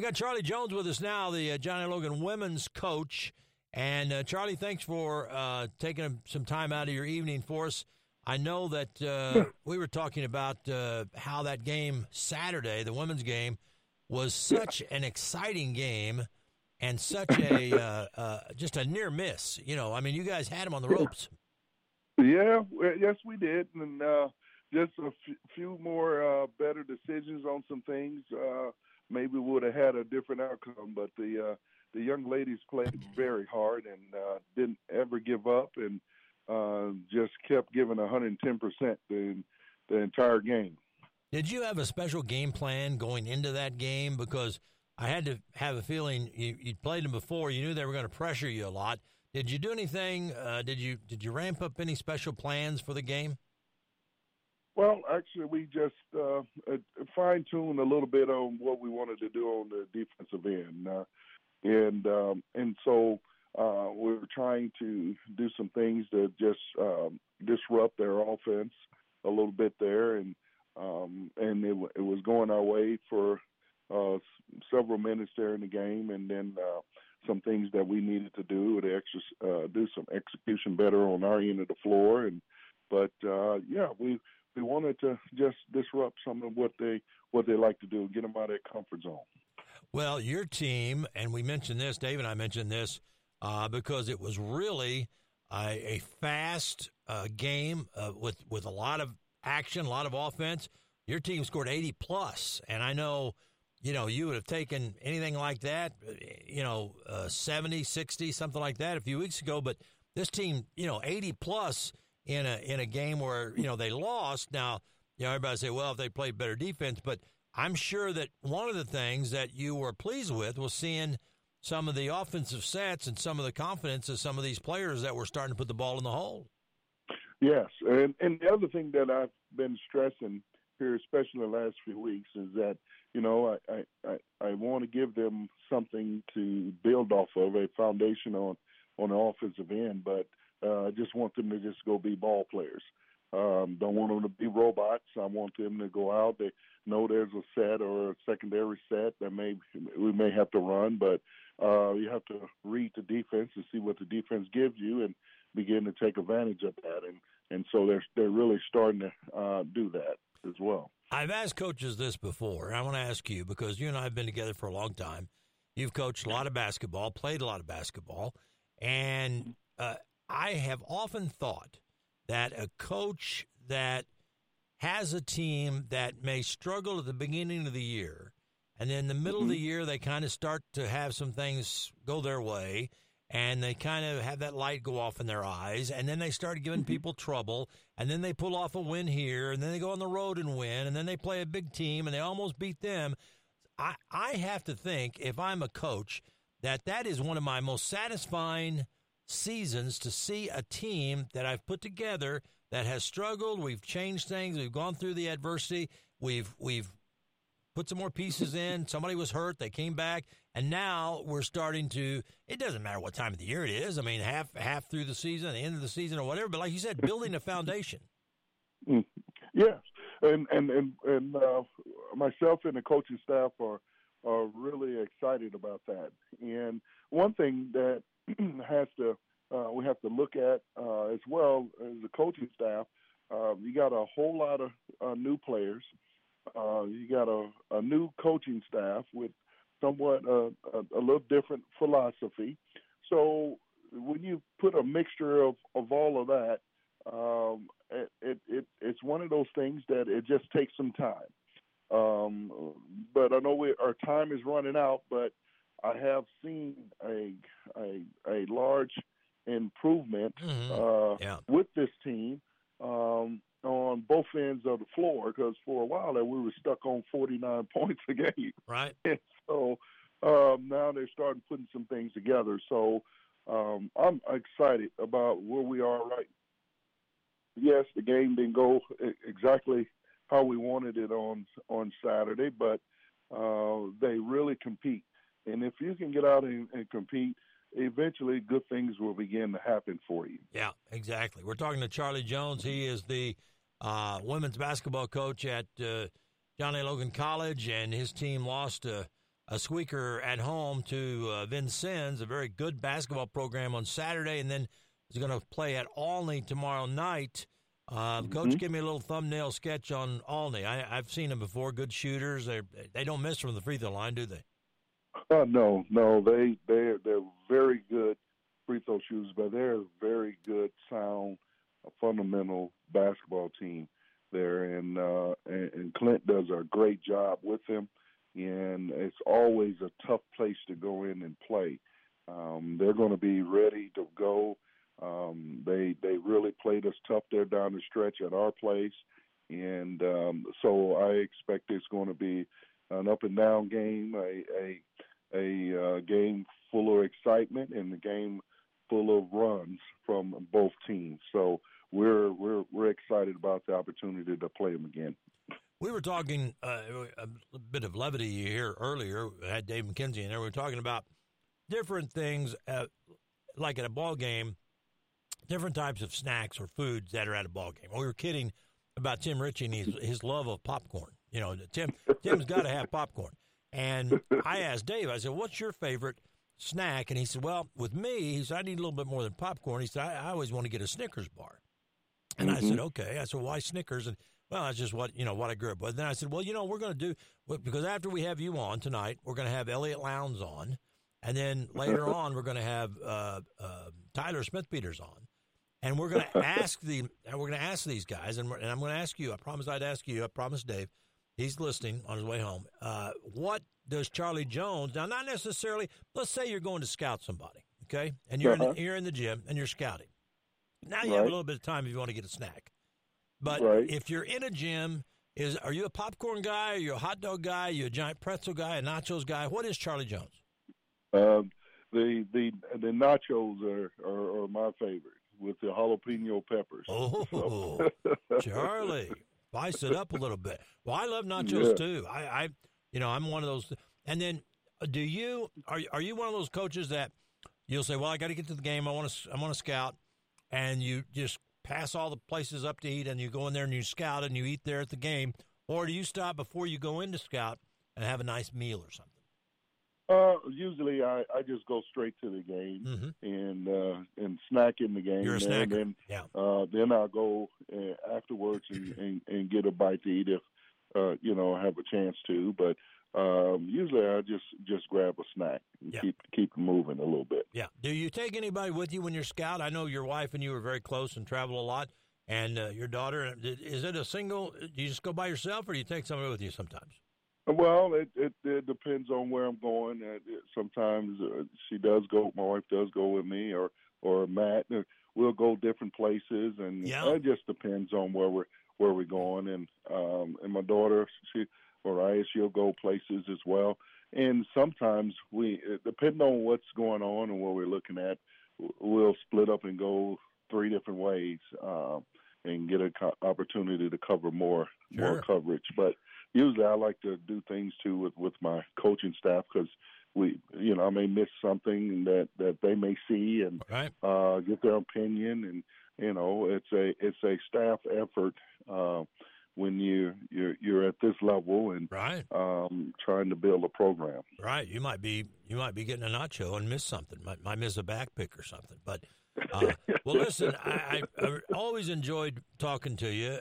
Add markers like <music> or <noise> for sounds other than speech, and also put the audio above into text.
We got Charlie Jones with us now, the uh, John A. Logan women's coach. And uh, Charlie, thanks for uh, taking some time out of your evening for us. I know that uh, <clears throat> we were talking about uh, how that game Saturday, the women's game, was such an exciting game and such a <laughs> uh, uh, just a near miss. You know, I mean, you guys had them on the ropes. Yeah, yes, we did, and uh, just a f- few more uh, better decisions on some things. Maybe would have had a different outcome, but the uh, the young ladies played very hard and uh, didn't ever give up, and uh, just kept giving 110 percent the the entire game. Did you have a special game plan going into that game? Because I had to have a feeling you, you'd played them before. You knew they were going to pressure you a lot. Did you do anything? Uh, did you did you ramp up any special plans for the game? Well, actually, we just uh, fine tuned a little bit on what we wanted to do on the defensive end, uh, and um, and so uh, we were trying to do some things to just um, disrupt their offense a little bit there, and um, and it, it was going our way for uh, several minutes there in the game, and then uh, some things that we needed to do to ex- uh, do some execution better on our end of the floor. And but uh, yeah, we we wanted to just disrupt some of what they what they like to do, get them out of their comfort zone. Well, your team, and we mentioned this, Dave and I mentioned this uh, because it was really a, a fast uh, game uh, with with a lot of action, a lot of offense. Your team scored 80 plus, and I know you know, you would have taken anything like that, you know, uh, 70, 60, something like that a few weeks ago. But this team, you know, 80 plus in a in a game where, you know, they lost. Now, you know, everybody say, well, if they played better defense. But I'm sure that one of the things that you were pleased with was seeing some of the offensive sets and some of the confidence of some of these players that were starting to put the ball in the hole. Yes. And, and the other thing that I've been stressing here, especially the last few weeks, is that – you know, I I I want to give them something to build off of, a foundation on on the offensive end, but uh, just want them to just go be ball players. Um, don't want them to be robots. I want them to go out. They know there's a set or a secondary set that may we may have to run, but uh, you have to read the defense and see what the defense gives you and begin to take advantage of that. And and so they're they're really starting to uh, do that as well. I've asked coaches this before, and I want to ask you because you and I have been together for a long time. You've coached a lot of basketball, played a lot of basketball, and uh, I have often thought that a coach that has a team that may struggle at the beginning of the year, and then the middle mm-hmm. of the mm-hmm. year they kind of start to have some things go their way, and they kind of have that light go off in their eyes, and then they start giving mm-hmm. people trouble, and then they pull off a win here, and then they go on the road and win, and then they play a big team and they almost beat them. I, I have to think, if I'm a coach, that that is one of my most satisfying seasons to see a team that I've put together that has struggled. We've changed things. We've gone through the adversity. We've we've put some more pieces in. Somebody was hurt. They came back. And now we're starting to, it doesn't matter what time of the year it is. I mean, half half through the season, the end of the season, or whatever. But like you said, building a foundation. Mm. Yes. And, and, and, and uh, myself and the coaching staff are, are really excited about that. And one thing that <clears throat> has to, uh, we have to look at uh, as well as the coaching staff, uh, you got a whole lot of uh, new players. Uh, you got a, a new coaching staff with somewhat uh, a, a little different philosophy. So when you put a mixture of, of all of that, um, it, it, it it's one of those things that it just takes some time. Um, but I know we, our time is running out. But I have seen a a, a large improvement mm-hmm. uh, yeah. with this team. Um, on both ends of the floor because for a while there we were stuck on 49 <laughs> points a game. Right. <laughs> And so um, now they're starting putting some things together. So um, I'm excited about where we are right. Yes, the game didn't go exactly how we wanted it on on Saturday, but uh, they really compete. And if you can get out and, and compete, eventually good things will begin to happen for you. Yeah, exactly. We're talking to Charlie Jones. He is the uh, women's basketball coach at uh, John A. Logan College, and his team lost a, a squeaker at home to uh, Vincennes, a very good basketball program on Saturday, and then is going to play at Olney tomorrow night. Uh, mm-hmm. Coach, give me a little thumbnail sketch on Olney. I, have seen them before. Good shooters. They they don't miss from the free throw line, do they? Uh, <laughs> no, no. They they they're very good free throw shooters, but they're a very good, sound, fundamental basketball team there, and uh, and, and Clint does a great job with them and it's always a tough place to go in and play. Um, they're going to be ready to go. Um, they they really played us tough there down the stretch at our place, and um, so I expect it's going to be an up and down game, a a a uh, game full of excitement, and a game full of runs from both teams. So we're we're we're excited about the opportunity to play them again. We were talking uh, a bit of levity here earlier. I had Dave McKenzie in there. We were talking about different things, at, like at a ball game, different types of snacks or foods that are at a ball game. We were kidding about Tim Ritchie and his, his love of popcorn. You know, Tim Tim's got to have popcorn. And I <laughs> asked Dave, I said, "What's your favorite snack?" And he said, "Well, with me, he said I need a little bit more than popcorn." He said, "I, I always want to get a Snickers bar." And mm-hmm. I said, "Okay." I said, "Why Snickers?" And well, that's just what you know what I grew up with. And Then I said, well, you know, we're going to do because after we have you on tonight, we're going to have Elliot Lowndes on, and then later <laughs> on we're going to have uh, uh, Tyler Smith Peters on, and we're going <laughs> to ask the we're going to ask these guys, and, and I'm going to ask you. I promise I'd ask you. I promise Dave. He's listening on his way home. Uh, what does Charlie Jones now? Not necessarily. Let's say you're going to scout somebody, okay, and you're uh-huh. in the, you're in the gym and you're scouting. Now you right. have a little bit of time if you want to get a snack. But right. if you're in a gym, is are you a popcorn guy? Are you a hot dog guy? Are you a giant pretzel guy? A nachos guy? What is Charlie Jones? Um, the the the nachos are, are, are my favorite with the jalapeno peppers. Oh, so. Charlie, <laughs> spice it up a little bit. Well, I love nachos yeah. too. I, I, you know, I'm one of those. And then, uh, do you are are you one of those coaches that you'll say, "Well, I got to get to the game. I want to I want to scout," and you just pass all the places up to eat and you go in there and you scout and you eat there at the game? Or do you stop before you go into scout and have a nice meal or something? Uh, usually I, I just go straight to the game mm-hmm. and uh, and snack in the game. You're a snacker. And then, yeah. Uh, then I'll go uh, afterwards and, <clears throat> and, and get a bite to eat if uh, you know I have a chance to. But um, usually I just just grab a snack and yeah. keep keep moving a little bit. Yeah. Do you take anybody with you when you're scout? I know your wife and you are very close and travel a lot, and uh, your daughter. Is it a single? Do you just go by yourself, or do you take somebody with you sometimes? Well, it it, it depends on where I'm going. Uh, sometimes uh, she does go. My wife does go with me, or or Matt. We'll go different places, and yeah. it just depends on where we're where we're going. And um, and my daughter, she or she'll go places as well. And sometimes we, depending on what's going on and what we're looking at, we'll split up and go three different ways uh, and get an co- opportunity to cover more sure. more coverage. But usually, I like to do things too with with my coaching staff because we, you know, I may miss something that that they may see and right. uh, get their opinion and you know it's a it's a staff effort uh, when you you're you're at this level and right um, trying to build a program. Right, you might be you might be getting a nacho and miss something. Might, might miss a back pick or something. But uh, <laughs> well, listen, I, I, I, always enjoyed talking to you,